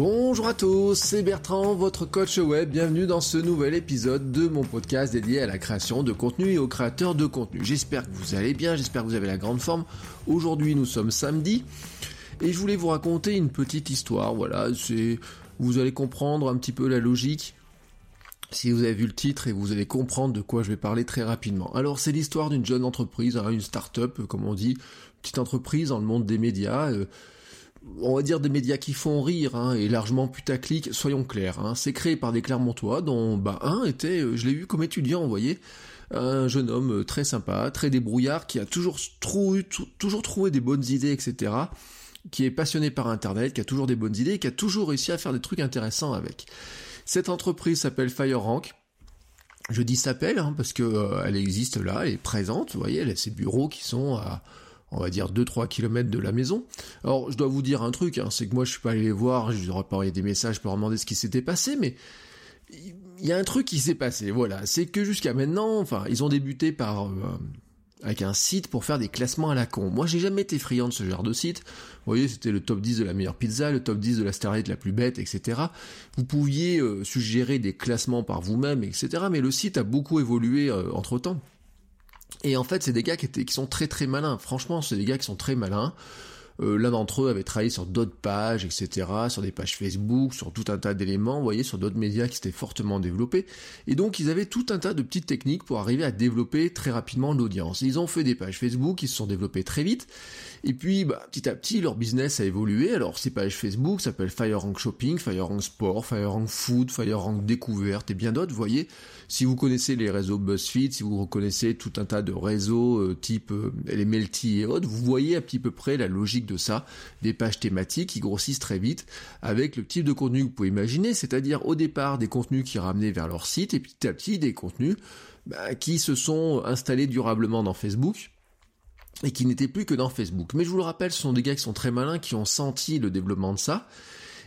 Bonjour à tous, c'est Bertrand, votre coach web. Bienvenue dans ce nouvel épisode de mon podcast dédié à la création de contenu et aux créateurs de contenu. J'espère que vous allez bien, j'espère que vous avez la grande forme. Aujourd'hui, nous sommes samedi et je voulais vous raconter une petite histoire. Voilà, c'est vous allez comprendre un petit peu la logique si vous avez vu le titre et vous allez comprendre de quoi je vais parler très rapidement. Alors c'est l'histoire d'une jeune entreprise, hein, une start-up comme on dit, petite entreprise dans le monde des médias. Euh, on va dire des médias qui font rire hein, et largement putaclic, soyons clairs. Hein. C'est créé par des Clermontois dont bah, un était, euh, je l'ai vu comme étudiant, vous voyez, un jeune homme euh, très sympa, très débrouillard, qui a toujours, toujours trouvé des bonnes idées, etc., qui est passionné par Internet, qui a toujours des bonnes idées, qui a toujours réussi à faire des trucs intéressants avec. Cette entreprise s'appelle FireRank. Je dis s'appelle hein, parce que euh, elle existe là, elle est présente, vous voyez, elle a ses bureaux qui sont à on va dire 2-3 km de la maison. Alors, je dois vous dire un truc, hein, c'est que moi, je suis pas allé les voir, je leur ai pas envoyé des messages pour demander ce qui s'était passé, mais il y a un truc qui s'est passé, voilà. C'est que jusqu'à maintenant, enfin, ils ont débuté par... Euh, avec un site pour faire des classements à la con. Moi, j'ai jamais été friand de ce genre de site. Vous voyez, c'était le top 10 de la meilleure pizza, le top 10 de la starlight la plus bête, etc. Vous pouviez euh, suggérer des classements par vous-même, etc. Mais le site a beaucoup évolué euh, entre temps. Et en fait, c'est des gars qui, étaient, qui sont très très malins. Franchement, c'est des gars qui sont très malins. Euh, l'un d'entre eux avait travaillé sur d'autres pages, etc., sur des pages Facebook, sur tout un tas d'éléments, vous voyez, sur d'autres médias qui s'étaient fortement développés. Et donc, ils avaient tout un tas de petites techniques pour arriver à développer très rapidement l'audience. Ils ont fait des pages Facebook, ils se sont développés très vite. Et puis, bah, petit à petit, leur business a évolué. Alors, ces pages Facebook s'appellent FireRank Shopping, FireRank Sport, FireRank Food, FireRank Découverte et bien d'autres, vous voyez. Si vous connaissez les réseaux BuzzFeed, si vous reconnaissez tout un tas de réseaux euh, type euh, les Melty et autres, vous voyez à petit peu près la logique de ça. Des pages thématiques qui grossissent très vite avec le type de contenu que vous pouvez imaginer, c'est-à-dire au départ des contenus qui ramenaient vers leur site et petit à petit des contenus bah, qui se sont installés durablement dans Facebook et qui n'étaient plus que dans Facebook. Mais je vous le rappelle, ce sont des gars qui sont très malins, qui ont senti le développement de ça,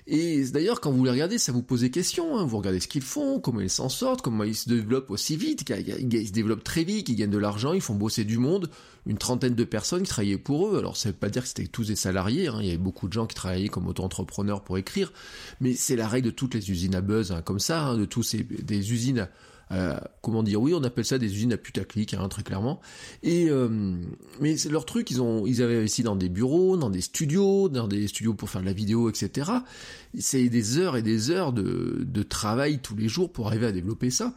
et d'ailleurs, quand vous les regardez, ça vous pose des questions. Hein. Vous regardez ce qu'ils font, comment ils s'en sortent, comment ils se développent aussi vite. Ils se développent très vite, ils gagnent de l'argent, ils font bosser du monde. Une trentaine de personnes qui travaillaient pour eux. Alors, ça veut pas dire que c'était tous des salariés. Hein. Il y avait beaucoup de gens qui travaillaient comme auto-entrepreneurs pour écrire. Mais c'est la règle de toutes les usines à buzz, hein, comme ça, de tous ces des usines comment dire, oui, on appelle ça des usines à putaclic, hein, très clairement. Et euh, mais c'est leur truc, ils ont, ils avaient réussi dans des bureaux, dans des studios, dans des studios pour faire de la vidéo, etc. C'est des heures et des heures de, de travail tous les jours pour arriver à développer ça.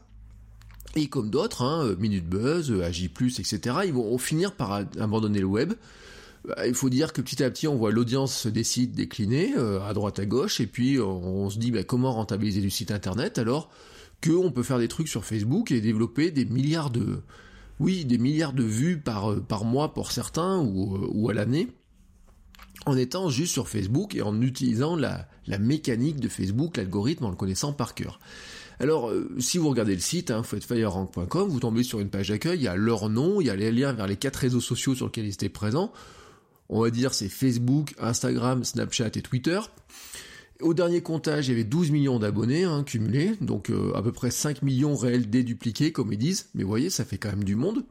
Et comme d'autres, hein, Minute Buzz, AJ+, etc., ils vont finir par abandonner le web. Bah, il faut dire que petit à petit, on voit l'audience se décide décliner euh, à droite à gauche, et puis on, se dit bah, comment rentabiliser du site internet? Alors, qu'on peut faire des trucs sur Facebook et développer des milliards de, oui, des milliards de vues par, euh, mois pour certains ou, euh, ou à l'année, en étant juste sur Facebook et en utilisant la, mécanique de Facebook, l'algorithme, en le connaissant par cœur. Alors, euh, si vous regardez le site, hein, vous tombez sur une page d'accueil, il y a leur nom, il y a les liens vers les quatre réseaux sociaux sur lesquels ils étaient présents. On va dire c'est Facebook, Instagram, Snapchat et Twitter. Au dernier comptage, il y avait 12 millions d'abonnés hein, cumulés, donc euh, à peu près 5 millions réels dédupliqués, comme ils disent. Mais vous voyez, ça fait quand même du monde.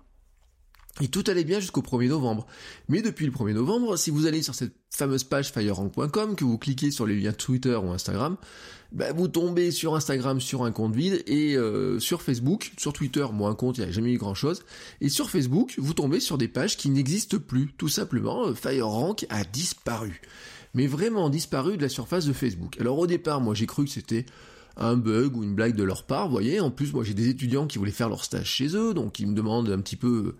Et tout allait bien jusqu'au 1er novembre. Mais depuis le 1er novembre, si vous allez sur cette fameuse page firerank.com, que vous cliquez sur les liens Twitter ou Instagram, bah, vous tombez sur Instagram sur un compte vide et euh, sur Facebook, sur Twitter, moi un compte, il n'y a jamais eu grand chose. Et sur Facebook, vous tombez sur des pages qui n'existent plus. Tout simplement, euh, FireRank a disparu mais vraiment disparu de la surface de Facebook. Alors au départ, moi j'ai cru que c'était un bug ou une blague de leur part, vous voyez. En plus, moi j'ai des étudiants qui voulaient faire leur stage chez eux, donc ils me demandent un petit peu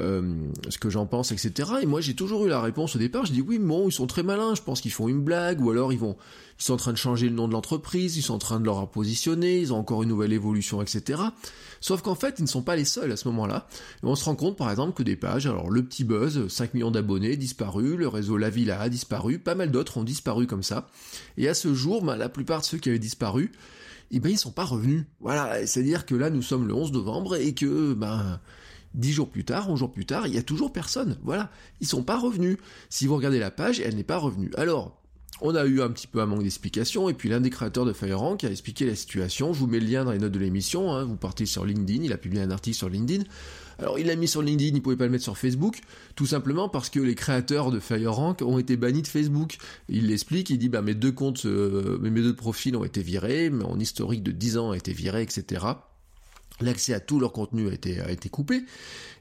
euh, ce que j'en pense, etc. Et moi, j'ai toujours eu la réponse au départ. Je dis oui, bon, ils sont très malins. Je pense qu'ils font une blague, ou alors ils vont, ils sont en train de changer le nom de l'entreprise, ils sont en train de leur repositionner, ils ont encore une nouvelle évolution, etc. Sauf qu'en fait, ils ne sont pas les seuls à ce moment-là. Et on se rend compte, par exemple, que des pages, alors le petit buzz, 5 millions d'abonnés, disparu, le réseau La Villa a disparu, pas mal d'autres ont disparu comme ça. Et à ce jour, ben, la plupart de ceux qui avaient disparu, eh ben, ils sont pas revenus. Voilà. C'est-à-dire que là, nous sommes le 11 novembre et que, ben, Dix jours plus tard, onze jours plus tard, il y a toujours personne. Voilà, ils sont pas revenus. Si vous regardez la page, elle n'est pas revenue. Alors, on a eu un petit peu un manque d'explication, et puis l'un des créateurs de FireRank a expliqué la situation. Je vous mets le lien dans les notes de l'émission. Hein. Vous partez sur LinkedIn, il a publié un article sur LinkedIn. Alors il l'a mis sur LinkedIn, il pouvait pas le mettre sur Facebook, tout simplement parce que les créateurs de FireRank ont été bannis de Facebook. Il l'explique, il dit bah mes deux comptes, euh, mes deux profils ont été virés, mon historique de 10 ans a été viré, etc. L'accès à tout leur contenu a été, coupé,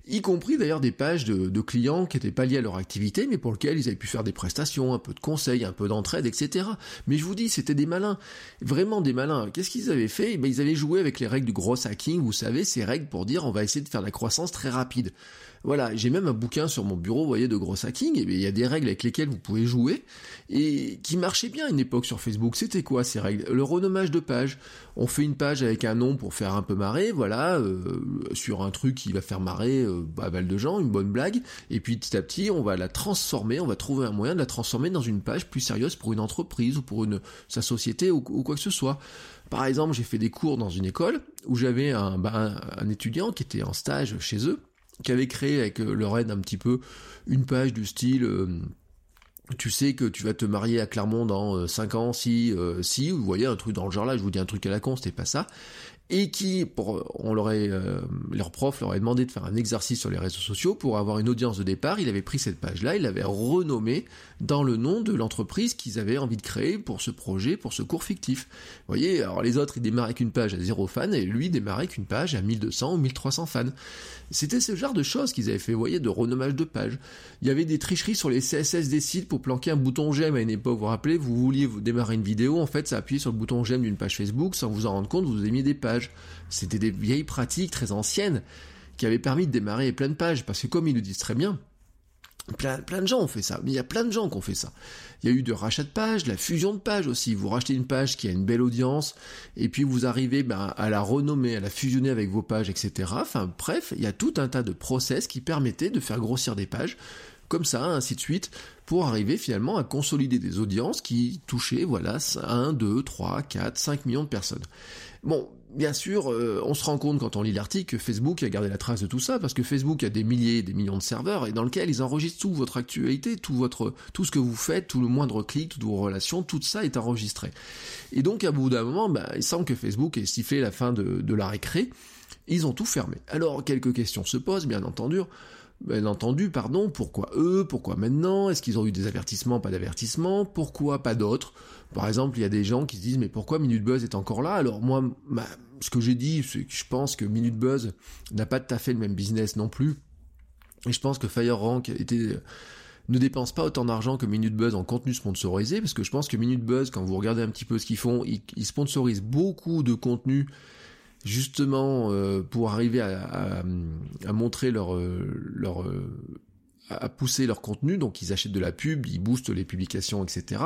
y compris d'ailleurs des pages de, clients qui n'étaient pas liés à leur activité, mais pour lesquels ils avaient pu faire des prestations, un peu de conseils, un peu d'entraide, etc. Mais je vous dis, c'était des malins, vraiment des malins. Qu'est-ce qu'ils avaient fait? Eh ben, Ils avaient joué avec les règles du gros hacking, vous savez, ces règles pour dire on va essayer de faire de la croissance très rapide. Voilà, j'ai même un bouquin sur mon bureau, vous voyez, de gros hacking, et il y a des règles avec lesquelles vous pouvez jouer, et qui marchaient bien à une époque sur Facebook. C'était quoi ces règles? Le renommage de page. On fait une page avec un nom pour faire un peu marrer, voilà, euh, sur un truc qui va faire marrer euh, à balle de gens, une bonne blague, et puis petit à petit, on va la transformer, on va trouver un moyen de la transformer dans une page plus sérieuse pour une entreprise ou pour une sa société ou, quoi que ce soit. Par exemple, j'ai fait des cours dans une école où j'avais un, bah, étudiant qui était en stage chez eux, qui avait créé avec euh, leur aide un petit peu une page du style euh, tu sais que tu vas te marier à Clermont dans 5 euh, ans si si vous voyez un truc dans le genre là je vous dis un truc à la con c'était pas ça et qui, pour, on leur euh, leur prof leur a demandé de faire un exercice sur les réseaux sociaux pour avoir une audience de départ. Il avait pris cette page-là, il l'avait renommée dans le nom de l'entreprise qu'ils avaient envie de créer pour ce projet, pour ce cours fictif. Vous voyez, alors les autres, ils démarraient avec une page à zéro fan et lui démarrait avec une page à 1200 ou 1300 fans. C'était ce genre de choses qu'ils avaient fait, vous voyez, de renommage de page. Il y avait des tricheries sur les CSS des sites pour planquer un bouton j'aime à une époque. Vous vous rappelez, vous vouliez démarrer une vidéo, en fait, ça appuyait sur le bouton j'aime d'une page Facebook sans vous en rendre compte, vous avez mis des pages. C'était des vieilles pratiques très anciennes qui avaient permis de démarrer plein de pages, parce que comme ils le disent très bien, Plein, de gens ont fait ça, mais il y a plein de gens qui ont fait ça. Il y a eu de rachat de pages, la fusion de pages aussi. Vous rachetez une page qui a une belle audience, et puis vous arrivez ben, à la renommer, à la fusionner avec vos pages, etc. Enfin bref, il y a tout un tas de process qui permettaient de faire grossir des pages, comme ça, ainsi de suite, pour arriver finalement à consolider des audiences qui touchaient, voilà, 1, 2, 3, 4, 5 millions de personnes. Bon, bien sûr, euh, on se rend compte quand on lit l'article que Facebook a gardé la trace de tout ça, parce que Facebook a des milliers, des millions de serveurs, et dans lequel ils enregistrent toute votre actualité, tout votre, tout ce que vous faites, tout le moindre clic, toutes vos relations, tout ça est enregistré. Et donc, à bout d'un moment, bah, il semble que Facebook ait sifflé la fin de, de la récré, ils ont tout fermé. Alors, quelques questions se posent, bien entendu. Bien entendu, pardon, pourquoi eux, pourquoi maintenant, est-ce qu'ils ont eu des avertissements, pas d'avertissements, pourquoi pas d'autres? Par exemple, il y a des gens qui se disent mais pourquoi Minute Buzz est encore là? Alors moi, ce que j'ai dit, c'est que je pense que Minute Buzz n'a pas tout à fait le même business non plus, et je pense que FireRank était ne dépense pas autant d'argent que Minute Buzz en contenu sponsorisé, parce que je pense que Minute Buzz, quand vous regardez un petit peu ce qu'ils font, ils, sponsorisent beaucoup de contenu justement euh, pour arriver à, montrer leur, euh, leur euh, à pousser leur contenu, donc ils achètent de la pub, ils boostent les publications, etc.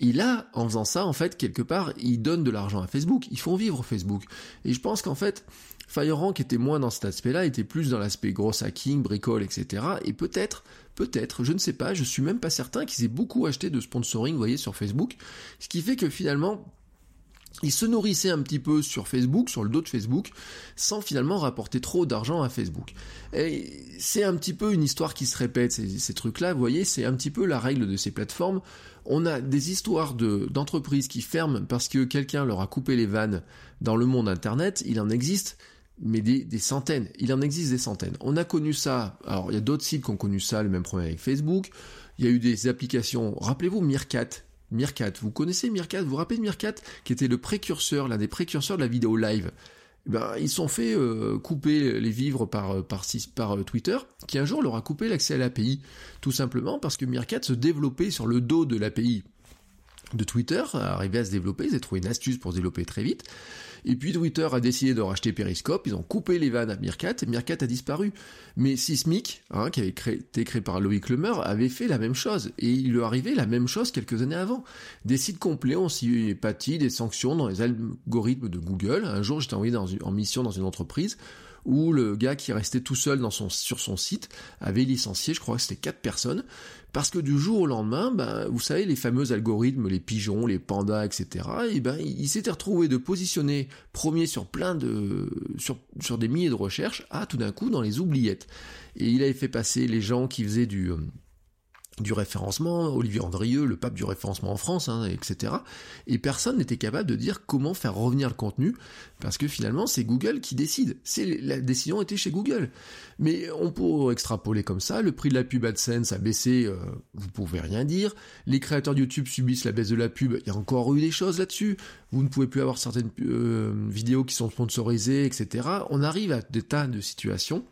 Et là, en faisant ça, en fait, quelque part, ils donnent de l'argent à Facebook, ils font vivre Facebook. Et je pense qu'en fait, FireRank était moins dans cet aspect-là, était plus dans l'aspect gros hacking, bricole, etc. Et peut-être, peut-être, je ne sais pas, je suis même pas certain qu'ils aient beaucoup acheté de sponsoring, vous voyez, sur Facebook. Ce qui fait que finalement, il se nourrissait un petit peu sur Facebook, sur le dos de Facebook, sans finalement rapporter trop d'argent à Facebook. Et c'est un petit peu une histoire qui se répète, ces, trucs-là, vous voyez, c'est un petit peu la règle de ces plateformes. On a des histoires d'entreprises qui ferment parce que quelqu'un leur a coupé les vannes dans le monde Internet, il en existe mais des, centaines. Il en existe des centaines. On a connu ça. Alors, il y a d'autres sites qui ont connu ça, le même problème avec Facebook. Il y a eu des applications. Rappelez-vous Meerkat. Meerkat. Vous connaissez Meerkat? Vous vous rappelez de Meerkat Qui était le précurseur, l'un des précurseurs de la vidéo live? Eh ben, ils sont fait euh, couper les vivres par, euh, euh, Twitter, qui un jour leur a coupé l'accès à l'API. Tout simplement parce que Meerkat se développait sur le dos de l'API. De Twitter arrivé à se développer, ils ont trouvé une astuce pour se développer très vite. Et puis Twitter a décidé de racheter Periscope, ils ont coupé les vannes à Meerkat, et a disparu. Mais Sismic, hein, qui avait été créé par Loïc Lemer, avait fait la même chose, et il lui arrivait la même chose quelques années avant. Des sites complets ont s'y pâti des sanctions dans les algorithmes de Google. Un jour, j'étais envoyé en mission dans une entreprise où le gars qui restait tout seul sur son site avait licencié, je crois que c'était quatre personnes, parce que du jour au lendemain, ben, vous savez, les fameux algorithmes, les pigeons, les pandas, etc., et ben, il s'était retrouvé de positionner premier sur plein de, sur, sur des milliers de recherches, à tout d'un coup dans les oubliettes. Et il avait fait passer les gens qui faisaient du, euh, du référencement, Olivier Andrieux, le pape du référencement en France, hein, etc. Et personne n'était capable de dire comment faire revenir le contenu, parce que finalement c'est Google qui décide. C'est la décision était chez Google. Mais on peut extrapoler comme ça. Le prix de la pub AdSense a baissé, euh, vous pouvez rien dire. Les créateurs de YouTube subissent la baisse de la pub. Il y a encore eu des choses là-dessus. Vous ne pouvez plus avoir certaines euh, vidéos qui sont sponsorisées, etc. On arrive à des tas de situations.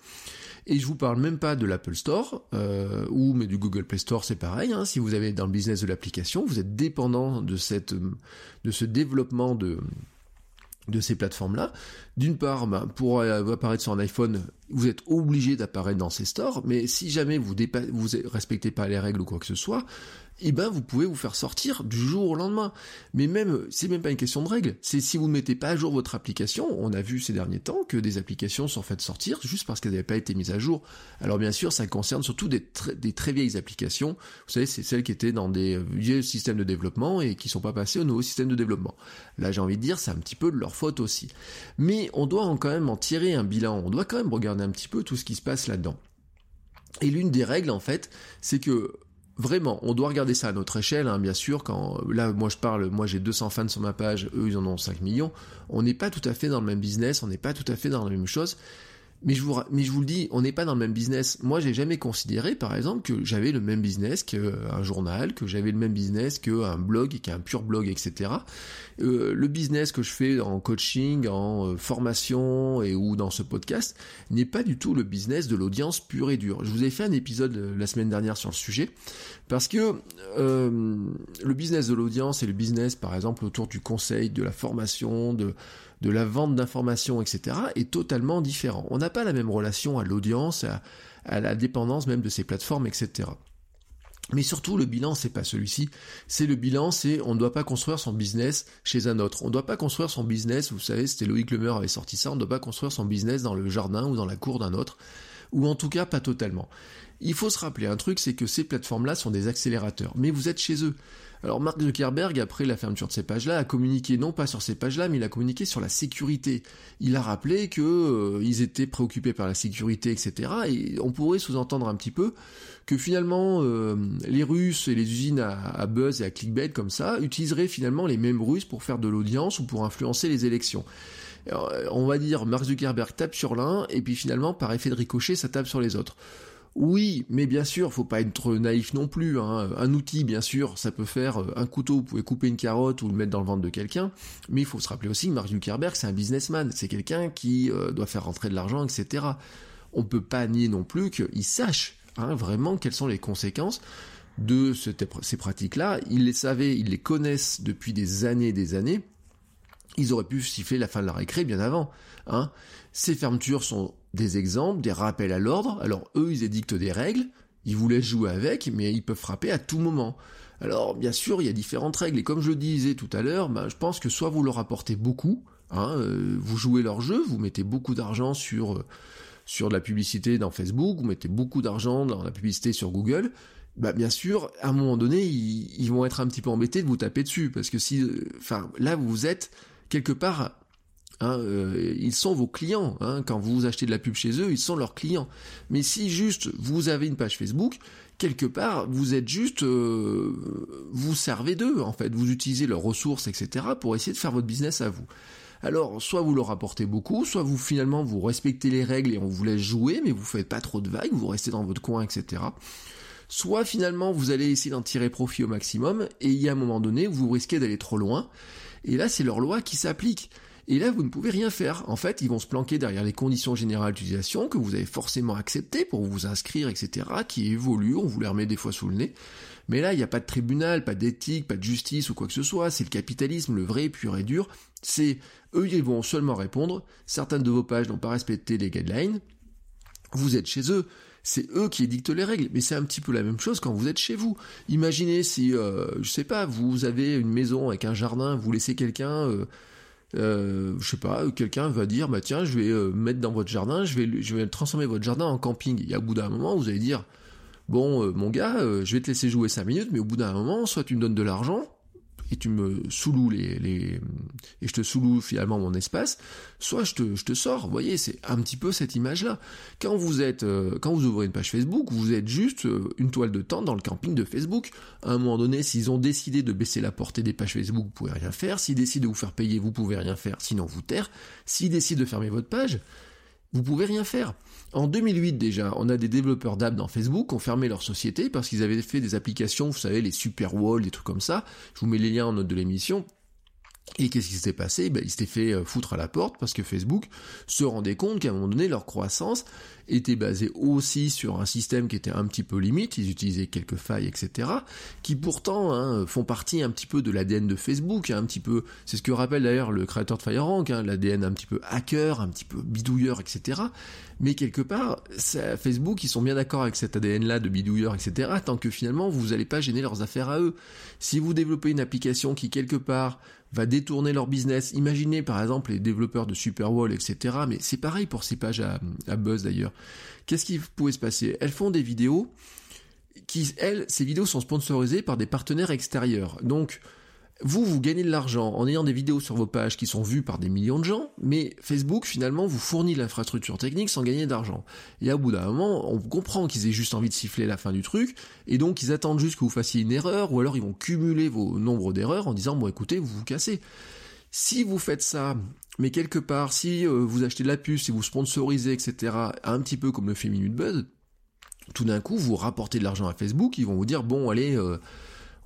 Et je vous parle même pas de l'Apple Store, euh, ou mais du Google Play Store, c'est pareil. Hein, si vous avez dans le business de l'application, vous êtes dépendant de cette, de ce développement de de ces plateformes-là. D'une part, ben, pour apparaître sur un iPhone, vous êtes obligé d'apparaître dans ces stores, mais si jamais vous vous respectez pas les règles ou quoi que ce soit, eh ben vous pouvez vous faire sortir du jour au lendemain. Mais même, c'est même pas une question de règles. C'est si vous ne mettez pas à jour votre application, on a vu ces derniers temps que des applications sont faites sortir juste parce qu'elles n'avaient pas été mises à jour. Alors bien sûr, ça concerne surtout des, très vieilles applications. Vous savez, c'est celles qui étaient dans des vieux systèmes de développement et qui sont pas passées au nouveau système de développement. Là, j'ai envie de dire, c'est un petit peu de leur faute aussi. Mais on doit quand même en tirer un bilan. On doit quand même regarder un petit peu tout ce qui se passe là-dedans. Et l'une des règles, en fait, c'est que Vraiment, on doit regarder ça à notre échelle, hein, bien sûr. Quand là, moi je parle, moi j'ai 200 fans sur ma page, eux ils en ont 5 millions. On n'est pas tout à fait dans le même business, on n'est pas tout à fait dans la même chose. Mais je vous, mais je vous le dis, on n'est pas dans le même business. Moi, j'ai jamais considéré, par exemple, que j'avais le même business qu'un journal, que j'avais le même business qu'un blog, qu'un pur blog, etc. Euh, le business que je fais en coaching, en euh, formation et ou dans ce podcast n'est pas du tout le business de l'audience pure et dure. Je vous ai fait un épisode euh, la semaine dernière sur le sujet parce que le business de l'audience et le business, par exemple, autour du conseil, de la formation, de de la vente d'informations, etc., est totalement différent. On n'a pas la même relation à l'audience, à, la dépendance même de ces plateformes, etc. Mais surtout, le bilan, c'est pas celui-ci. C'est le bilan, c'est on ne doit pas construire son business chez un autre. On ne doit pas construire son business, vous savez, c'était Loïc Lemeur avait sorti ça, on ne doit pas construire son business dans le jardin ou dans la cour d'un autre. Ou en tout cas, pas totalement. Il faut se rappeler un truc, c'est que ces plateformes-là sont des accélérateurs. Mais vous êtes chez eux. Alors Mark Zuckerberg, après la fermeture de ces pages-là, a communiqué non pas sur ces pages-là, mais il a communiqué sur la sécurité. Il a rappelé que euh, ils étaient préoccupés par la sécurité, etc. Et on pourrait sous-entendre un petit peu que finalement euh, les Russes et les usines à, buzz et à clickbait comme ça utiliseraient finalement les mêmes Russes pour faire de l'audience ou pour influencer les élections. On va dire Mark Zuckerberg tape sur l'un et puis finalement par effet de ricochet ça tape sur les autres. Oui, mais bien sûr, faut pas être naïf non plus. Hein. Un outil, bien sûr, ça peut faire euh, un couteau, vous pouvez couper une carotte ou le mettre dans le ventre de quelqu'un, mais il faut se rappeler aussi que Mark Zuckerberg, c'est un businessman, c'est quelqu'un qui euh, doit faire rentrer de l'argent, etc. On peut pas nier non plus qu'il sache hein, vraiment quelles sont les conséquences de ces pratiques-là. Ils les savaient, ils les connaissent depuis des années et des années. Ils auraient pu siffler la fin de la récré bien avant. Hein. Ces fermetures sont des exemples, des rappels à l'ordre. Alors eux, ils édictent des règles, ils vous laissent jouer avec, mais ils peuvent frapper à tout moment. Alors bien sûr, il y a différentes règles, et comme je le disais tout à l'heure, bah, je pense que soit vous leur apportez beaucoup, hein, euh, vous jouez leur jeu, vous mettez beaucoup d'argent sur, euh, sur de la publicité dans Facebook, vous mettez beaucoup d'argent dans la publicité sur Google, bah bien sûr, à un moment donné, ils, vont être un petit peu embêtés de vous taper dessus, parce que si, euh, enfin, là vous êtes quelque part Hein, euh, ils sont vos clients. Hein. Quand vous achetez de la pub chez eux, ils sont leurs clients. Mais si juste vous avez une page Facebook, quelque part, vous êtes juste, euh, vous servez d'eux en fait. Vous utilisez leurs ressources, etc. pour essayer de faire votre business à vous. Alors, soit vous leur apportez beaucoup, soit vous finalement vous respectez les règles et on vous laisse jouer, mais vous faites pas trop de vagues, vous restez dans votre coin, etc. Soit finalement vous allez essayer d'en tirer profit au maximum, et il y a un moment donné où vous risquez d'aller trop loin, et là c'est leur loi qui s'applique. Et là, vous ne pouvez rien faire. En fait, ils vont se planquer derrière les conditions générales d'utilisation que vous avez forcément acceptées pour vous inscrire, etc., qui évoluent, on vous les remet des fois sous le nez. Mais là, il n'y a pas de tribunal, pas d'éthique, pas de justice ou quoi que ce soit. C'est le capitalisme, le vrai, pur et dur. C'est eux, ils vont seulement répondre. Certaines de vos pages n'ont pas respecté les guidelines. Vous êtes chez eux. C'est eux qui édictent les règles, mais c'est un petit peu la même chose quand vous êtes chez vous. Imaginez si, euh, je sais pas, vous avez une maison avec un jardin, vous laissez quelqu'un, euh, euh, je sais pas, quelqu'un va dire, bah tiens, je vais euh, mettre dans votre jardin, je vais, je vais transformer votre jardin en camping. Et à bout d'un moment, vous allez dire, bon, euh, mon gars, je vais te laisser jouer 5 minutes, mais au bout d'un moment, soit tu me donnes de l'argent, et tu me sous les, les et je te sous finalement mon espace, soit je te, je te sors. Vous voyez, c'est un petit peu cette image-là. Quand vous êtes, euh, quand vous ouvrez une page Facebook, vous êtes juste euh, une toile de temps dans le camping de Facebook. À un moment donné, s'ils ont décidé de baisser la portée des pages Facebook, vous pouvez rien faire. S'ils décident de vous faire payer, vous pouvez rien faire, sinon vous taire. S'ils décident de fermer votre page, vous pouvez rien faire. En 2008 déjà, on a des développeurs d'app dans Facebook qui ont fermé leur société parce qu'ils avaient fait des applications, vous savez, les super wall, des trucs comme ça. Je vous mets les liens en note de l'émission. Et qu'est-ce qui s'était passé? Ben, Ils s'étaient fait euh, foutre à la porte parce que Facebook se rendait compte qu'à un moment donné, leur croissance était basée aussi sur un système qui était un petit peu limite, ils utilisaient quelques failles, etc., qui pourtant hein, font partie un petit peu de l'ADN de Facebook, hein, un petit peu, c'est ce que rappelle d'ailleurs le créateur de FireRank, hein, l'ADN un petit peu hacker, un petit peu bidouilleur, etc., mais quelque part, Facebook, ils sont bien d'accord avec cet ADN-là de bidouilleur, etc., tant que finalement, vous n'allez pas gêner leurs affaires à eux. Si vous développez une application qui, quelque part, va détourner leur business, imaginez par exemple les développeurs de Superwall, etc., mais c'est pareil pour ces pages à, à buzz d'ailleurs. Qu'est-ce qui pouvait se passer? Elles font des vidéos qui, elles, ces vidéos sont sponsorisées par des partenaires extérieurs. Donc, vous, vous gagnez de l'argent en ayant des vidéos sur vos pages qui sont vues par des millions de gens, mais Facebook, finalement, vous fournit l'infrastructure technique sans gagner d'argent. Et à bout d'un moment, on comprend qu'ils aient juste envie de siffler la fin du truc, et donc ils attendent juste que vous fassiez une erreur, ou alors ils vont cumuler vos nombres d'erreurs en disant, bon écoutez, vous vous cassez. Si vous faites ça, mais quelque part, si euh, vous achetez de la puce, si vous sponsorisez, etc., un petit peu comme le fait Minute Buzz, tout d'un coup, vous rapportez de l'argent à Facebook, ils vont vous dire, bon, allez... Euh,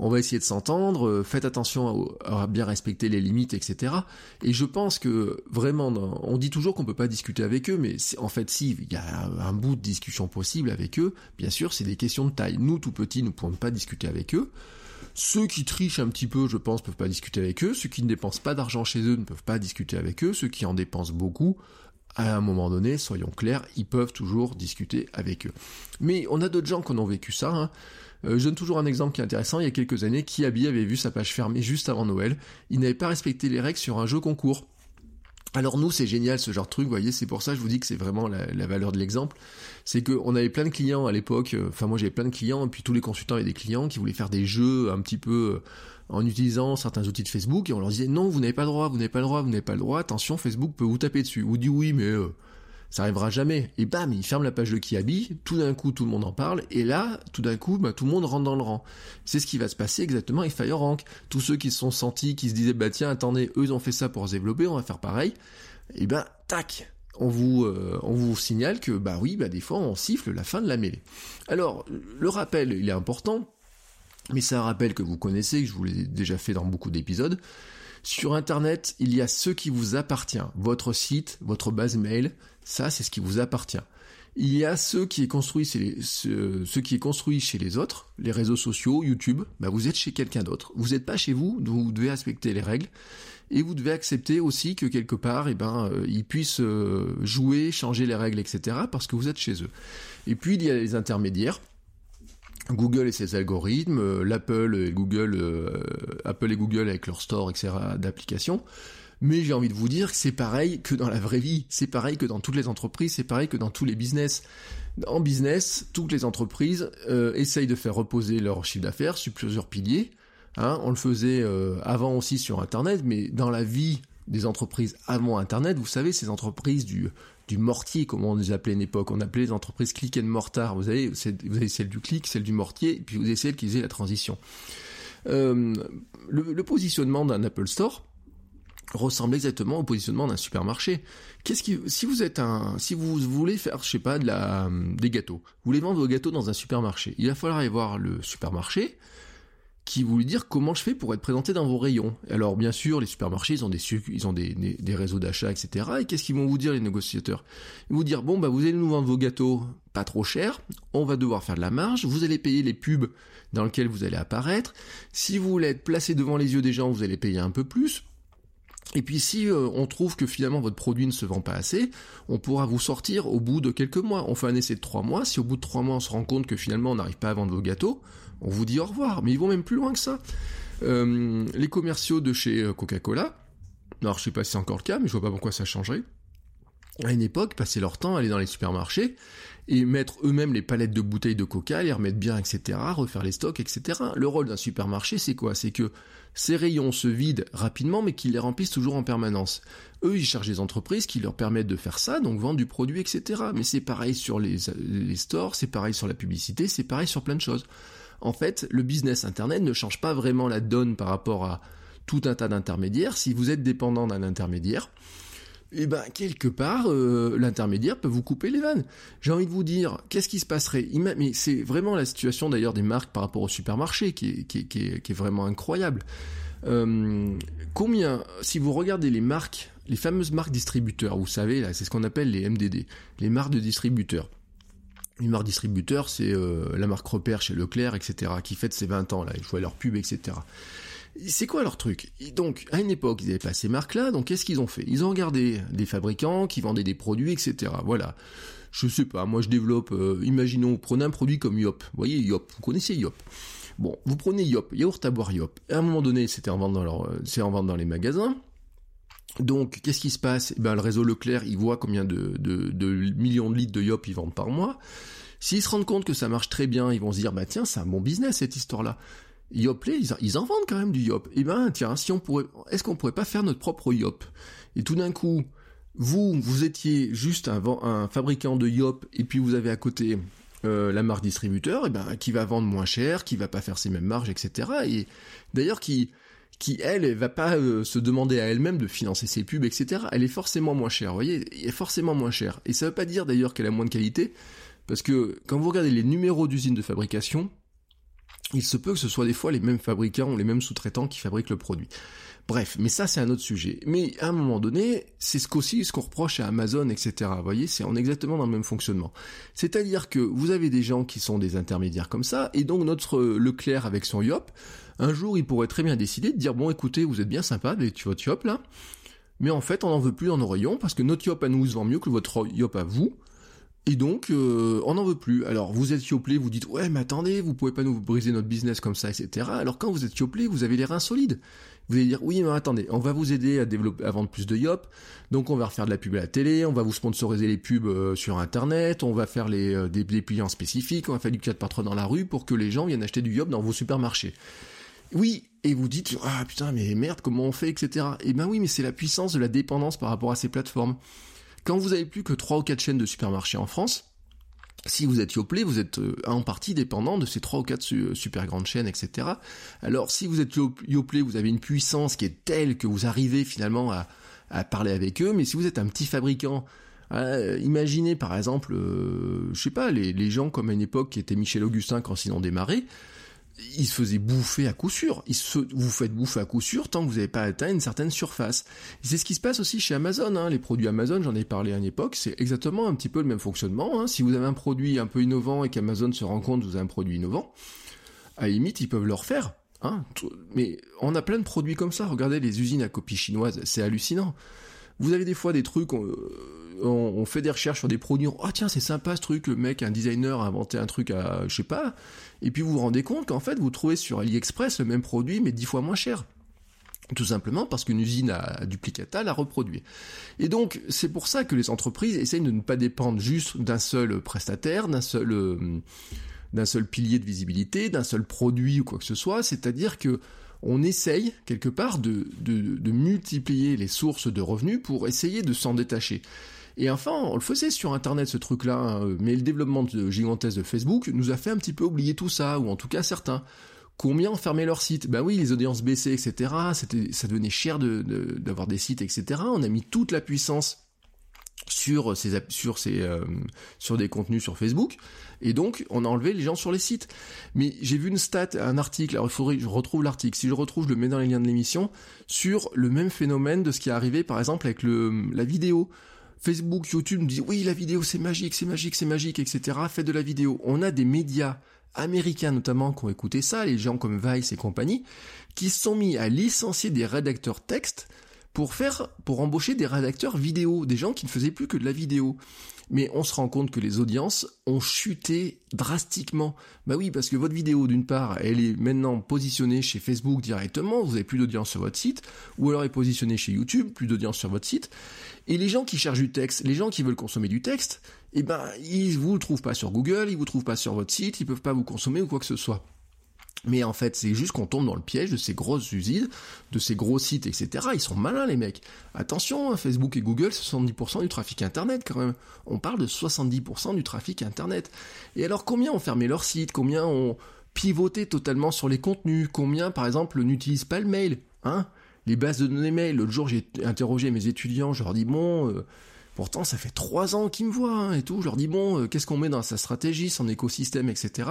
on va essayer de s'entendre, euh, faites attention à, bien respecter les limites, etc. Et je pense que vraiment, on dit toujours qu'on peut pas discuter avec eux, mais en fait, si il y a un bout de discussion possible avec eux, bien sûr, c'est des questions de taille. Nous, tout petits, nous ne pouvons pas discuter avec eux. Ceux qui trichent un petit peu, je pense, peuvent pas discuter avec eux. Ceux qui ne dépensent pas d'argent chez eux ne peuvent pas discuter avec eux. Ceux qui en dépensent beaucoup, à un moment donné, soyons clairs, ils peuvent toujours discuter avec eux. Mais on a d'autres gens qui en ont vécu ça. Hein. Euh, je donne toujours un exemple qui est intéressant. Il y a quelques années, Kiabi avait vu sa page fermée juste avant Noël. Il n'avait pas respecté les règles sur un jeu concours. Alors nous, c'est génial ce genre de truc, vous voyez, c'est pour ça que je vous dis que c'est vraiment la, valeur de l'exemple. C'est qu'on avait plein de clients à l'époque, enfin moi j'avais plein de clients, et puis tous les consultants avaient des clients qui voulaient faire des jeux un petit peu en utilisant certains outils de Facebook, et on leur disait non, vous n'avez pas le droit, vous n'avez pas le droit, vous n'avez pas le droit, attention, Facebook peut vous taper dessus. Vous dit oui, mais... Euh, ça arrivera jamais. Et bam, il ferme la page de Kiabi, tout d'un coup tout le monde en parle, et là, tout d'un coup, bah, tout le monde rentre dans le rang. C'est ce qui va se passer exactement avec FireRank. Tous ceux qui se sont sentis, qui se disaient, bah tiens, attendez, eux ils ont fait ça pour se développer, on va faire pareil. Et ben, tac, on vous, euh, on vous signale que, bah oui, bah des fois on siffle la fin de la mêlée. Alors, le rappel, il est important, mais c'est un rappel que vous connaissez, que je vous l'ai déjà fait dans beaucoup d'épisodes. Sur Internet, il y a ce qui vous appartient, votre site, votre base mail, ça c'est ce qui vous appartient. Il y a ce qui est construit, ce, qui est construit chez les autres, les réseaux sociaux, YouTube, bah vous êtes chez quelqu'un d'autre. Vous n'êtes pas chez vous, donc vous devez respecter les règles. Et vous devez accepter aussi que quelque part, eh ben, euh, ils puissent euh, jouer, changer les règles, etc., parce que vous êtes chez eux. Et puis il y a les intermédiaires. Google et ses algorithmes, euh, et Google, Apple et Google avec leur store, etc. d'applications. Mais j'ai envie de vous dire que c'est pareil que dans la vraie vie, c'est pareil que dans toutes les entreprises, c'est pareil que dans tous les business. En business, toutes les entreprises euh, essayent de faire reposer leur chiffre d'affaires sur plusieurs piliers. Hein, on le faisait euh, avant aussi sur Internet, mais dans la vie des entreprises avant Internet, vous savez, ces entreprises du, du mortier, comme on les appelait à une époque, on appelait les entreprises click and mortar, vous avez, vous avez celle du clic, celle du mortier, et puis vous avez celle qui faisait la transition. Euh, le, le positionnement d'un Apple Store, ressemble exactement au positionnement d'un supermarché. Qu'est-ce qui, si vous êtes un, si vous voulez faire, je sais pas, de la, des gâteaux, vous voulez vendre vos gâteaux dans un supermarché, il va falloir aller voir le supermarché, qui voulait dire comment je fais pour être présenté dans vos rayons. Alors bien sûr, les supermarchés, ils ont des, ils ont des, des, réseaux d'achat, etc. Et qu'est-ce qu'ils vont vous dire les négociateurs? Ils vont vous dire, bon, bah vous allez nous vendre vos gâteaux pas trop cher, on va devoir faire de la marge, vous allez payer les pubs dans lesquels vous allez apparaître. Si vous voulez être placé devant les yeux des gens, vous allez payer un peu plus. Et puis si euh, on trouve que finalement votre produit ne se vend pas assez, on pourra vous sortir au bout de quelques mois. On fait un essai de trois mois. Si au bout de trois mois on se rend compte que finalement on n'arrive pas à vendre vos gâteaux, on vous dit au revoir. Mais ils vont même plus loin que ça. Euh, les commerciaux de chez euh, Coca-Cola, alors je sais pas si c'est encore le cas, mais je vois pas pourquoi ça changerait. À une époque, passaient leur temps à aller dans les supermarchés et mettre eux-mêmes les palettes de bouteilles de coca, les remettre bien, etc., refaire les stocks, etc. Le rôle d'un supermarché, c'est quoi? C'est que ces rayons se vident rapidement, mais qu'ils les remplissent toujours en permanence. Eux, ils cherchent des entreprises qui leur permettent de faire ça, donc vendre du produit, etc. Mais c'est pareil sur les, les stores, c'est pareil sur la publicité, c'est pareil sur plein de choses. En fait, le business Internet ne change pas vraiment la donne par rapport à tout un tas d'intermédiaires. Si vous êtes dépendant d'un intermédiaire, eh ben quelque part euh, l'intermédiaire peut vous couper les vannes. J'ai envie de vous dire, qu'est-ce qui se passerait? Mais c'est vraiment la situation d'ailleurs des marques par rapport au supermarché qui est, vraiment incroyable. Euh, combien, si vous regardez les marques, les fameuses marques distributeurs, vous savez c'est ce qu'on appelle les MDD, les marques de distributeurs. Une marque distributeur, c'est euh, la marque repère chez Leclerc, etc., qui fête ses 20 ans là, ils vois leur pub, etc. C'est quoi leur truc Donc, à une époque, ils n'avaient pas ces marques-là, donc qu'est-ce qu'ils ont fait Ils ont regardé des fabricants qui vendaient des produits, etc. Voilà. Je sais pas, moi je développe, euh, imaginons, prenez un produit comme Yop. Vous voyez Yop, vous connaissez Yop. Bon, vous prenez Yop, yaourt à boire Yop. À un moment donné, c'était en vente dans euh, c'est en vente dans les magasins. Donc, qu'est-ce qui se passe eh ben, Le réseau Leclerc, il voit combien de, de millions de litres de Yop ils vendent par mois. S'ils se rendent compte que ça marche très bien, ils vont se dire, bah tiens, c'est un bon business cette histoire-là. Yoplait, ils, ils, en vendent quand même du Yop. Eh ben, tiens, si on pourrait, est-ce qu'on pourrait pas faire notre propre Yop? Et tout d'un coup, vous, vous étiez juste un, un, fabricant de Yop, et puis vous avez à côté euh, la marque distributeur, et eh ben, qui va vendre moins cher, qui va pas faire ses mêmes marges, etc. Et d'ailleurs, qui, qui elle, elle va pas euh, se demander à elle-même de financer ses pubs, etc. Elle est forcément moins chère, voyez, elle est forcément moins chère. Et ça veut pas dire d'ailleurs qu'elle a moins de qualité, parce que quand vous regardez les numéros d'usine de fabrication, il se peut que ce soit des fois les mêmes fabricants ou les mêmes sous-traitants qui fabriquent le produit. Bref, mais ça c'est un autre sujet. Mais à un moment donné, c'est ce qu'aussi ce qu'on reproche à Amazon, etc. Vous voyez, c'est est exactement dans le même fonctionnement. C'est-à-dire que vous avez des gens qui sont des intermédiaires comme ça, et donc notre Leclerc avec son Yop, un jour il pourrait très bien décider de dire bon écoutez, vous êtes bien sympa avec votre Yop là, mais en fait on n'en veut plus dans nos rayons parce que notre Yop à nous se vend mieux que votre Yop à vous. Et donc, euh, on n'en veut plus. Alors, vous êtes Yoplait, vous dites, ouais, mais attendez, vous pouvez pas nous briser notre business comme ça, etc. Alors, quand vous êtes Yoplait, vous avez les reins solides. Vous allez dire, oui, mais attendez, on va vous aider à développer, à vendre plus de Yop. Donc, on va refaire de la pub à la télé, on va vous sponsoriser les pubs euh, sur Internet, on va faire les, euh, des, des spécifiques, on va faire du 4 par 3 dans la rue pour que les gens viennent acheter du Yop dans vos supermarchés. Oui, et vous dites, ah putain, mais merde, comment on fait, etc. Eh ben oui, mais c'est la puissance de la dépendance par rapport à ces plateformes. Quand vous avez plus que 3 ou 4 chaînes de supermarchés en France, si vous êtes Yoplait, vous êtes euh, en partie dépendant de ces 3 ou 4 euh, super grandes chaînes, etc. Alors si vous êtes Yoplait, vous avez une puissance qui est telle que vous arrivez finalement à, parler avec eux, mais si vous êtes un petit fabricant, euh, imaginez par exemple, je sais pas, les, gens comme à une époque qui étaient Michel Augustin quand ils ont démarré, il se faisait bouffer à coup sûr. Il se, vous faites bouffer à coup sûr tant que vous n'avez pas atteint une certaine surface. C'est ce qui se passe aussi chez Amazon. Hein. Les produits Amazon, j'en ai parlé à une époque, c'est exactement un petit peu le même fonctionnement. Hein. Si vous avez un produit un peu innovant et qu'Amazon se rend compte que vous avez un produit innovant, à la limite, ils peuvent le refaire. Hein. Mais on a plein de produits comme ça. Regardez les usines à copie chinoise, c'est hallucinant. Vous avez des fois des trucs, on, fait des recherches sur des produits, oh tiens c'est sympa ce truc, le mec, un designer a inventé un truc à, je sais pas, et puis vous vous rendez compte qu'en fait vous trouvez sur AliExpress le même produit mais dix fois moins cher. Tout simplement parce qu'une usine à duplicata l'a reproduit. Et donc, c'est pour ça que les entreprises essayent de ne pas dépendre juste d'un seul prestataire, d'un seul, euh, pilier de visibilité, d'un seul produit ou quoi que ce soit. C'est-à-dire que on essaye quelque part de, multiplier les sources de revenus pour essayer de s'en détacher. Et enfin, on le faisait sur Internet ce truc-là, hein, mais le développement de, gigantesque de Facebook nous a fait un petit peu oublier tout ça, ou en tout cas certains. Combien ont fermé leur site Ben oui, les audiences baissaient, etc. Ça devenait cher d'avoir des sites, etc. On a mis toute la puissance sur euh, sur des contenus sur Facebook et donc on a enlevé les gens sur les sites. Mais j'ai vu une stat, un article, alors il faudrait je retrouve l'article. Si je le retrouve, je le mets dans les liens de l'émission sur le même phénomène de ce qui est arrivé par exemple avec la vidéo. Facebook, YouTube nous disent oui la vidéo c'est magique, c'est magique, c'est magique, etc. Faites de la vidéo. On a des médias américains notamment qui ont écouté ça, les gens comme Vice et compagnie, qui sont mis à licencier des rédacteurs texte pour faire, pour embaucher des rédacteurs vidéo, des gens qui ne faisaient plus que de la vidéo. Mais on se rend compte que les audiences ont chuté drastiquement. Bah oui, parce que votre vidéo, d'une part, elle est maintenant positionnée chez Facebook directement, vous avez plus d'audience sur votre site, ou alors elle est positionnée chez YouTube, plus d'audience sur votre site. Et les gens qui cherchent du texte, les gens qui veulent consommer du texte, eh ben, ils vous trouvent pas sur Google, ils vous trouvent pas sur votre site, ils peuvent pas vous consommer ou quoi que ce soit. Mais en fait, c'est juste qu'on tombe dans le piège de ces grosses usines, de ces gros sites, etc. Ils sont malins, les mecs. Attention, hein, Facebook et Google, 70% du trafic Internet, quand même. On parle de 70% du trafic Internet. Et alors, combien ont fermé leur site Combien ont pivoté totalement sur les contenus? Combien, par exemple, n'utilisent pas le mail Hein? Les bases de données mail. L'autre jour, j'ai interrogé mes étudiants, je leur dis, bon... Euh, pourtant, ça fait trois ans qu'ils me voient hein, et tout. Je leur dis bon, euh, qu'est-ce qu'on met dans sa stratégie, son écosystème, etc.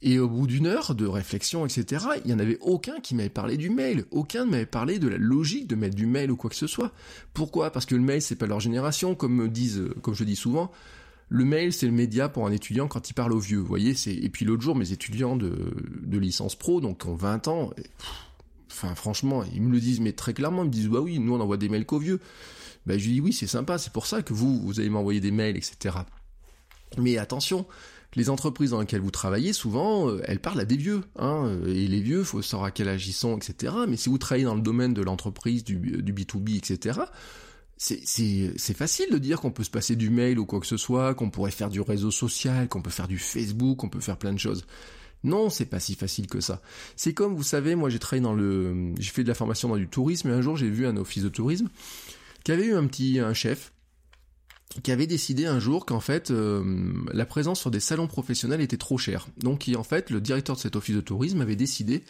Et au bout d'une heure de réflexion, etc., il n'y en avait aucun qui m'avait parlé du mail. Aucun ne m'avait parlé de la logique de mettre du mail ou quoi que ce soit. Pourquoi? Parce que le mail, c'est pas leur génération, comme disent, comme je dis souvent. Le mail, c'est le média pour un étudiant quand il parle aux vieux. Vous voyez, et puis l'autre jour, mes étudiants de, de licence pro, donc ont 20 ans, enfin, franchement, ils me le disent, mais très clairement, ils me disent, bah oui, nous, on envoie des mails qu'aux vieux. Ben, je lui dis, oui, c'est sympa, c'est pour ça que vous, vous allez m'envoyer des mails, etc. Mais attention, les entreprises dans lesquelles vous travaillez, souvent, euh, elles parlent à des vieux. Hein, euh, et les vieux, faut savoir à quel âge etc. Mais si vous travaillez dans le domaine de l'entreprise, du, du B2B, etc., c'est facile de dire qu'on peut se passer du mail ou quoi que ce soit, qu'on pourrait faire du réseau social, qu'on peut faire du Facebook, qu'on peut faire plein de choses. Non, c'est pas si facile que ça. C'est comme, vous savez, moi j'ai travaillé dans le... J'ai fait de la formation dans du tourisme, et un jour j'ai vu un office de tourisme qui avait eu un petit un chef qui avait décidé un jour qu'en fait euh, la présence sur des salons professionnels était trop chère. Donc en fait le directeur de cet office de tourisme avait décidé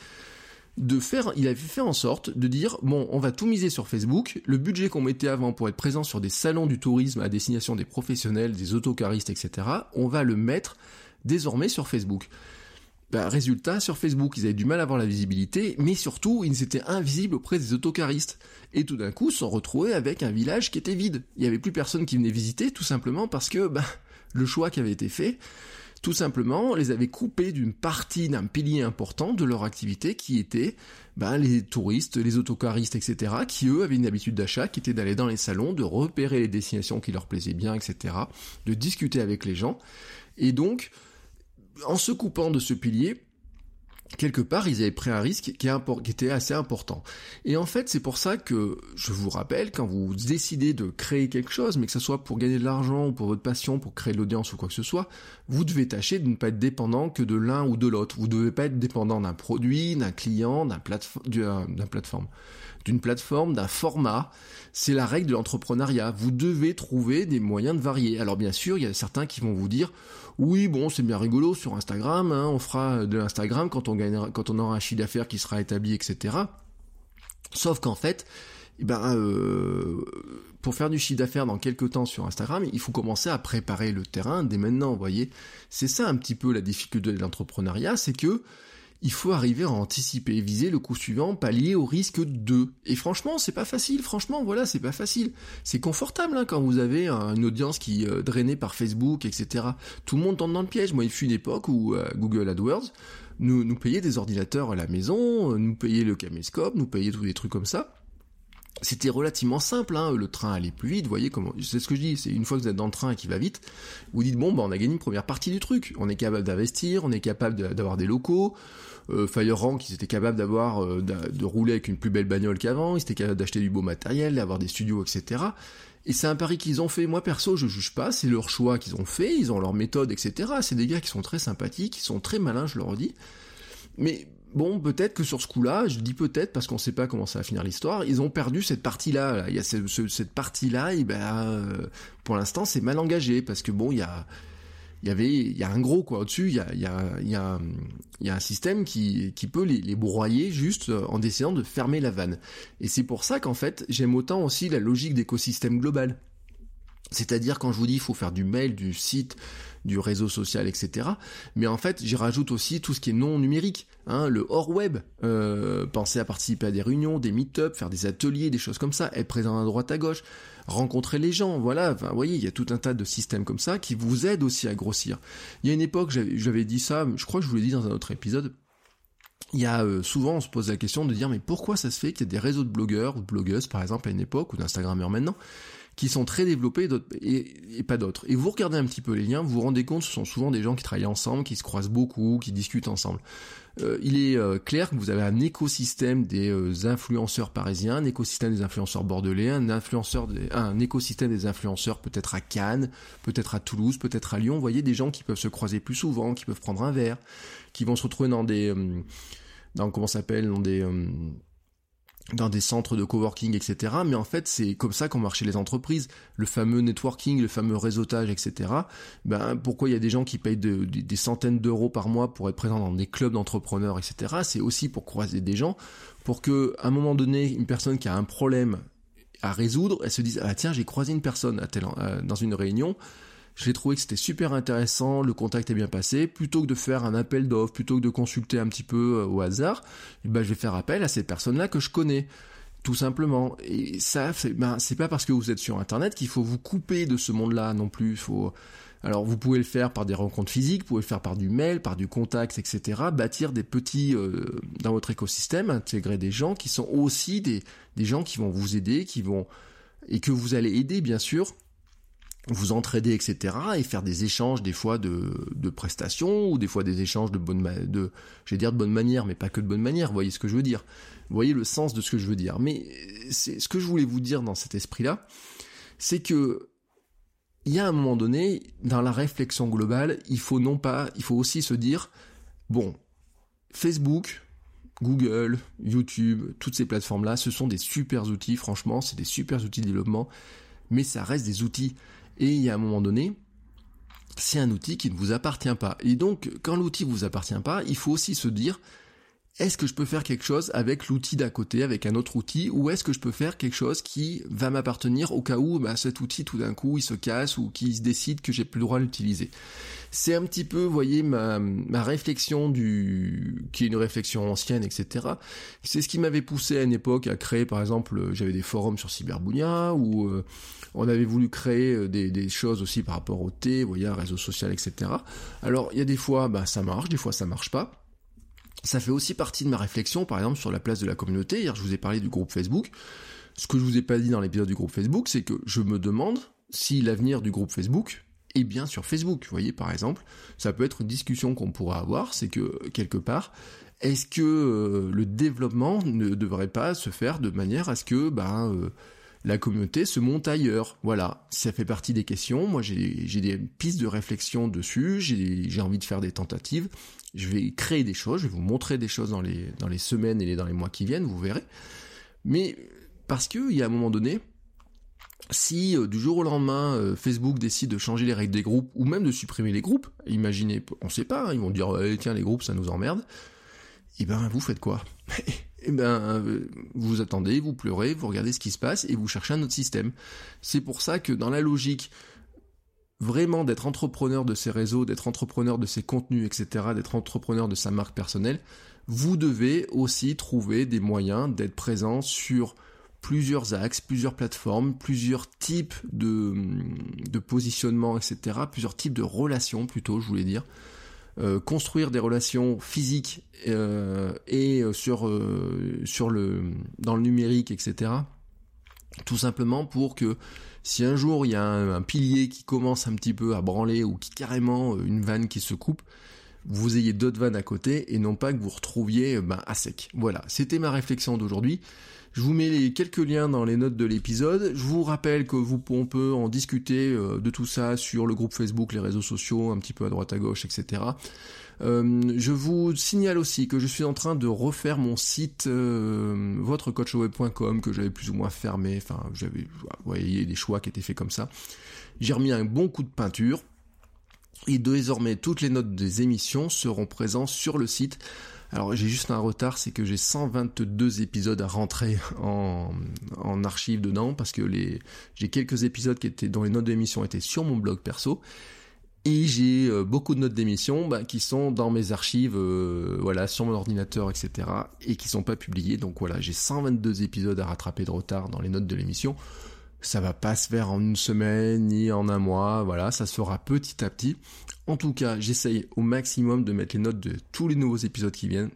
de faire, il avait fait en sorte de dire bon, on va tout miser sur Facebook. Le budget qu'on mettait avant pour être présent sur des salons du tourisme à destination des professionnels, des autocaristes, etc. On va le mettre désormais sur Facebook. Bah, résultat, sur Facebook, ils avaient du mal à avoir la visibilité, mais surtout, ils étaient invisibles auprès des autocaristes. Et tout d'un coup, se sont retrouvés avec un village qui était vide. Il n'y avait plus personne qui venait visiter, tout simplement parce que bah, le choix qui avait été fait, tout simplement, les avait coupés d'une partie, d'un pilier important de leur activité qui était bah, les touristes, les autocaristes, etc., qui eux avaient une habitude d'achat, qui était d'aller dans les salons, de repérer les destinations qui leur plaisaient bien, etc., de discuter avec les gens. Et donc, en se coupant de ce pilier, quelque part, ils avaient pris un risque qui, était assez important. Et en fait, c'est pour ça que je vous rappelle, quand vous décidez de créer quelque chose, mais que ce soit pour gagner de l'argent ou pour votre passion, pour créer de l'audience ou quoi que ce soit, vous devez tâcher de ne pas être dépendant que de l'un ou de l'autre. Vous ne devez pas être dépendant d'un produit, d'un client, d'un plateforme, d'une plateforme, d'un format. C'est la règle de l'entrepreneuriat. Vous devez trouver des moyens de varier. Alors bien sûr, il y a certains qui vont vous dire oui, bon, c'est bien rigolo sur Instagram, hein, on fera de l'Instagram quand on quand on aura un chiffre d'affaires qui sera établi, etc. Sauf qu'en fait, eh ben, euh, pour faire du chiffre d'affaires dans quelques temps sur Instagram, il faut commencer à préparer le terrain dès maintenant, vous voyez. C'est ça un petit peu la difficulté de l'entrepreneuriat, c'est que il faut arriver à anticiper, viser le coup suivant, pallier au risque de. Et franchement, c'est pas facile. Franchement, voilà, c'est pas facile. C'est confortable hein, quand vous avez une audience qui est euh, drainée par Facebook, etc. Tout le monde tombe dans le piège. Moi, il fut une époque où euh, Google AdWords nous, nous payait des ordinateurs à la maison, euh, nous payait le caméscope, nous payait tous les trucs comme ça. C'était relativement simple, hein, le train allait plus vite, vous voyez comment, c'est ce que je dis, c'est une fois que vous êtes dans le train et qui va vite, vous dites bon bah on a gagné une première partie du truc, on est capable d'investir, on est capable d'avoir des locaux, euh, FireRank ils étaient capables d'avoir euh, de rouler avec une plus belle bagnole qu'avant, ils étaient capables d'acheter du beau matériel, d'avoir des studios, etc. Et c'est un pari qu'ils ont fait. Moi perso, je juge pas, c'est leur choix qu'ils ont fait, ils ont leur méthode, etc. C'est des gars qui sont très sympathiques, qui sont très malins, je leur dis. Mais bon, peut-être que sur ce coup-là, je dis peut-être parce qu'on sait pas comment ça va finir l'histoire, ils ont perdu cette partie-là. Il y a cette partie-là, et ben euh, pour l'instant c'est mal engagé parce que bon, il y a il y avait il y a un gros quoi au-dessus, il y a il y a il y a un système qui qui peut les, les broyer juste en essayant de fermer la vanne. Et c'est pour ça qu'en fait, j'aime autant aussi la logique d'écosystème global. C'est-à-dire quand je vous dis il faut faire du mail, du site, du réseau social, etc. Mais en fait, j'y rajoute aussi tout ce qui est non numérique, hein, le hors web. Euh, pensez à participer à des réunions, des meet-up, faire des ateliers, des choses comme ça, être présent à droite à gauche, rencontrer les gens. Voilà, vous voyez, il y a tout un tas de systèmes comme ça qui vous aident aussi à grossir. Il y a une époque, j'avais dit ça, je crois que je vous l'ai dit dans un autre épisode. Il y a euh, souvent, on se pose la question de dire, mais pourquoi ça se fait qu'il y a des réseaux de blogueurs de blogueuses, par exemple, à une époque, ou d'instagrammeurs maintenant, qui sont très développés et, pas d'autres. Et vous regardez un petit peu les liens, vous vous rendez compte, ce sont souvent des gens qui travaillent ensemble, qui se croisent beaucoup, qui discutent ensemble. Euh, il est euh, clair que vous avez un écosystème des euh, influenceurs parisiens, un écosystème des influenceurs bordelais, un influenceur un écosystème des influenceurs peut-être à Cannes, peut-être à Toulouse, peut-être à Lyon. Vous voyez des gens qui peuvent se croiser plus souvent, qui peuvent prendre un verre, qui vont se retrouver dans des dans comment s'appelle dans des dans des centres de coworking, etc. Mais en fait, c'est comme ça qu'ont marché les entreprises. Le fameux networking, le fameux réseautage, etc. Ben, pourquoi il y a des gens qui payent des centaines d'euros par mois pour être présents dans des clubs d'entrepreneurs, etc. C'est aussi pour croiser des gens, pour que, à un moment donné, une personne qui a un problème à résoudre, elle se dise, ah tiens, j'ai croisé une personne à euh, dans une réunion, j'ai trouvé que c'était super intéressant, le contact est bien passé. Plutôt que de faire un appel d'offres, plutôt que de consulter un petit peu euh, au hasard, eh ben, je vais faire appel à ces personnes-là que je connais. Tout simplement. Et ça, ben, c'est pas parce que vous êtes sur Internet qu'il faut vous couper de ce monde-là non plus. Faut, alors vous pouvez le faire par des rencontres physiques, vous pouvez le faire par du mail, par du contact, etc. Bâtir des petits euh, dans votre écosystème, intégrer des gens qui sont aussi des, des gens qui vont vous aider, qui vont et que vous allez aider bien sûr vous entraider, etc., et faire des échanges des fois de, prestations ou des fois des échanges de bonne, de, dire de bonne manière, mais pas que de bonne manière. Voyez ce que je veux dire Vous voyez le sens de ce que je veux dire. Mais ce que je voulais vous dire dans cet esprit-là, c'est que il y a un moment donné, dans la réflexion globale, il faut non pas, il faut aussi se dire, bon, Facebook, Google, YouTube, toutes ces plateformes-là, ce sont des super outils, franchement, c'est des super outils de développement, mais ça reste des outils. Et il y a un moment donné, c'est un outil qui ne vous appartient pas. Et donc, quand l'outil vous appartient pas, il faut aussi se dire, est-ce que je peux faire quelque chose avec l'outil d'à côté, avec un autre outil, ou est-ce que je peux faire quelque chose qui va m'appartenir au cas où bah, cet outil tout d'un coup il se casse ou qu'il se décide que j'ai plus le droit de l'utiliser. C'est un petit peu, vous voyez, ma, ma réflexion du, qui est une réflexion ancienne, etc. C'est ce qui m'avait poussé à une époque à créer, par exemple, j'avais des forums sur Cyberbounia, ou euh, on avait voulu créer euh, des, des, choses aussi par rapport au thé, voyez, un réseau social, etc. Alors, il y a des fois, bah, ça marche, des fois ça marche pas ça fait aussi partie de ma réflexion, par exemple, sur la place de la communauté. Hier, je vous ai parlé du groupe Facebook. Ce que je vous ai pas dit dans l'épisode du groupe Facebook, c'est que je me demande si l'avenir du groupe Facebook est bien sur Facebook. Vous voyez, par exemple, ça peut être une discussion qu'on pourra avoir, c'est que, quelque part, est-ce que euh, le développement ne devrait pas se faire de manière à ce que, ben, euh, la communauté se monte ailleurs? Voilà, ça fait partie des questions. Moi, j'ai des pistes de réflexion dessus. J'ai envie de faire des tentatives. Je vais créer des choses. Je vais vous montrer des choses dans les semaines et dans les mois qui viennent. Vous verrez. Mais parce que il y a un moment donné, si euh, du jour au lendemain euh, Facebook décide de changer les règles des groupes ou même de supprimer les groupes, imaginez, on sait pas, hein, ils vont dire tiens les groupes ça nous emmerde. Et eh ben vous faites quoi? Eh ben, euh, vous attendez, vous pleurez, vous regardez ce qui se passe et vous cherchez un autre système. C'est pour ça que dans la logique vraiment d'être entrepreneur de ses réseaux, d'être entrepreneur de ses contenus, etc., d'être entrepreneur de sa marque personnelle, vous devez aussi trouver des moyens d'être présent sur plusieurs axes, plusieurs plateformes, plusieurs types de, de positionnement, etc., plusieurs types de relations plutôt, je voulais dire. Euh, construire des relations physiques euh, et euh, sur sur le dans le numérique, etc. Tout simplement pour que si un jour il y a un, pilier qui commence un petit peu à branler ou qui carrément une vanne qui se coupe, vous ayez d'autres vannes à côté et non pas que vous retrouviez ben, à sec. Voilà, c'était ma réflexion d'aujourd'hui. Je vous mets les quelques liens dans les notes de l'épisode. Je vous rappelle que vous on peut en discuter euh, de tout ça sur le groupe Facebook, les réseaux sociaux, un petit peu à droite à gauche, etc. Euh, je vous signale aussi que je suis en train de refaire mon site euh, votrecoachweb.com que j'avais plus ou moins fermé. Enfin, j'avais, vous voyez, des choix qui étaient faits comme ça. J'ai remis un bon coup de peinture. Et désormais, toutes les notes des émissions seront présentes sur le site Alors j'ai juste un retard, c'est que j'ai 122 épisodes à rentrer en, en archive dedans parce que j'ai quelques épisodes qui étaient dont les notes d'émission étaient sur mon blog perso et j'ai euh, beaucoup de notes d'émission bah, qui sont dans mes archives, euh, voilà, sur mon ordinateur, etc. et qui sont pas publiées. Donc voilà, j'ai 122 épisodes à rattraper de retard dans les notes de l'émission. Ça va pas se faire en une semaine ni en un mois, voilà, ça se fera petit à petit. En tout cas, j'essaye au maximum de mettre les notes de tous les nouveaux épisodes qui viennent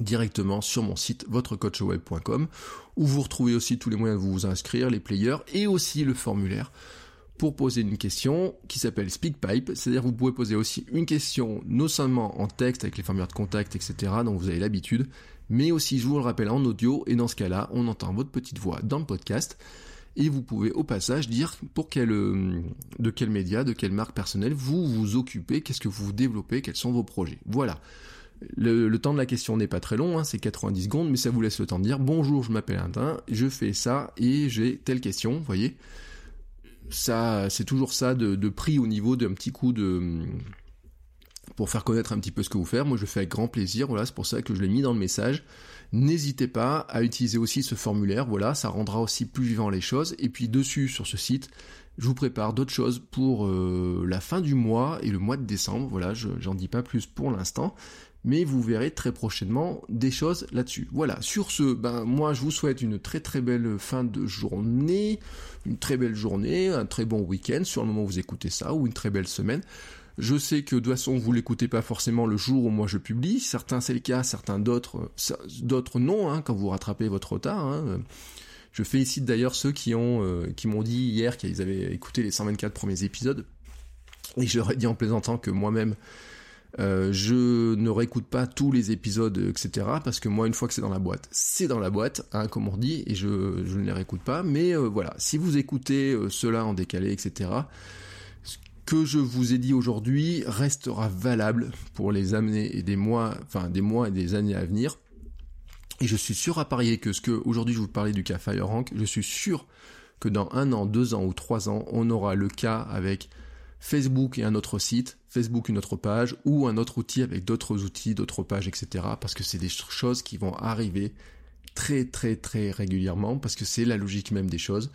directement sur mon site votrecoachweb.com où vous retrouvez aussi tous les moyens de vous inscrire, les players et aussi le formulaire pour poser une question qui s'appelle SpeakPipe, c'est-à-dire vous pouvez poser aussi une question non seulement en texte avec les formulaires de contact, etc., dont vous avez l'habitude, mais aussi, je vous le rappelle, en audio, et dans ce cas-là, on entend votre petite voix dans le podcast, et vous pouvez au passage dire pour quel, euh, de quel média, de quelle marque personnelle vous vous occupez, qu'est-ce que vous développez, quels sont vos projets. Voilà. Le, temps de la question n'est pas très long, hein, c'est 90 secondes, mais ça vous laisse le temps de dire bonjour, je m'appelle Indin, je fais ça et j'ai telle question, vous voyez. Ça, c'est toujours ça de, prix au niveau d'un petit coup de pour faire connaître un petit peu ce que vous faites. Moi, je fais avec grand plaisir. Voilà, c'est pour ça que je l'ai mis dans le message. N'hésitez pas à utiliser aussi ce formulaire, voilà, ça rendra aussi plus vivant les choses. Et puis dessus, sur ce site, je vous prépare d'autres choses pour euh, la fin du mois et le mois de décembre. Voilà, je j'en dis pas plus pour l'instant, mais vous verrez très prochainement des choses là-dessus. Voilà, sur ce, ben moi je vous souhaite une très très belle fin de journée, une très belle journée, un très bon week-end sur le moment où vous écoutez ça, ou une très belle semaine. Je sais que de toute façon vous l'écoutez pas forcément le jour où moi je publie. Certains c'est le cas, certains d'autres, d'autres non. Hein, quand vous rattrapez votre retard. Hein. Je félicite d'ailleurs ceux qui ont, euh, qui m'ont dit hier qu'ils avaient écouté les 124 premiers épisodes. Et je leur ai dit en plaisantant que moi-même, euh, je ne réécoute pas tous les épisodes, etc. Parce que moi, une fois que c'est dans la boîte, c'est dans la boîte, hein, comme on dit, et je, ne les réécoute pas. Mais euh, voilà, si vous écoutez cela en décalé, etc., que je vous ai dit aujourd'hui restera valable pour les années et des mois, enfin des mois et des années à venir. Et je suis sûr à parier que ce que aujourd'hui je vous parlais du cas FireRank, je suis sûr que dans un an, deux ans ou trois ans, on aura le cas avec Facebook et un autre site, Facebook une autre page, ou un autre outil avec d'autres outils, d'autres pages, etc. Parce que c'est des choses qui vont arriver très très très régulièrement, parce que c'est la logique même des choses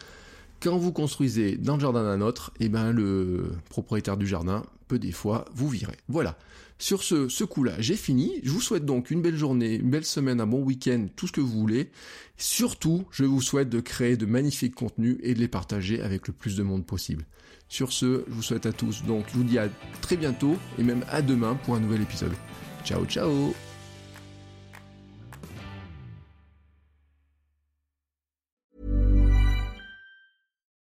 quand vous construisez dans le jardin d'un autre, eh ben le propriétaire du jardin peut des fois vous virer. Voilà. Sur ce, ce coup-là, j'ai fini. Je vous souhaite donc une belle journée, une belle semaine, un bon week-end, tout ce que vous voulez. Surtout, je vous souhaite de créer de magnifiques contenus et de les partager avec le plus de monde possible. Sur ce, je vous souhaite à tous. Donc, je vous dis à très bientôt et même à demain pour un nouvel épisode. Ciao, ciao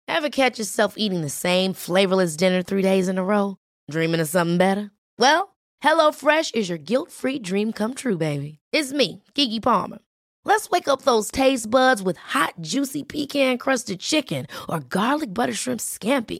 Ever catch yourself eating the same flavorless dinner three days in a row? Dreaming of something better? Well, HelloFresh is your guilt-free dream come true, baby. It's me, Kiki Palmer. Let's wake up those taste buds with hot, juicy pecan-crusted chicken or garlic butter shrimp scampi.